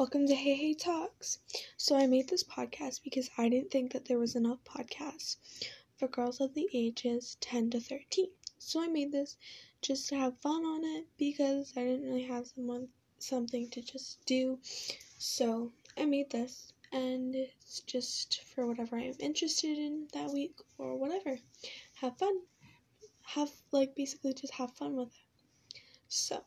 Welcome to Hey Hey Talks. So, I made this podcast because I didn't think that there was enough podcasts for girls of the ages 10 to 13. So, I made this just to have fun on it because I didn't really have someone something to just do. So, I made this and it's just for whatever I am interested in that week or whatever. Have fun. Have like basically just have fun with it. So,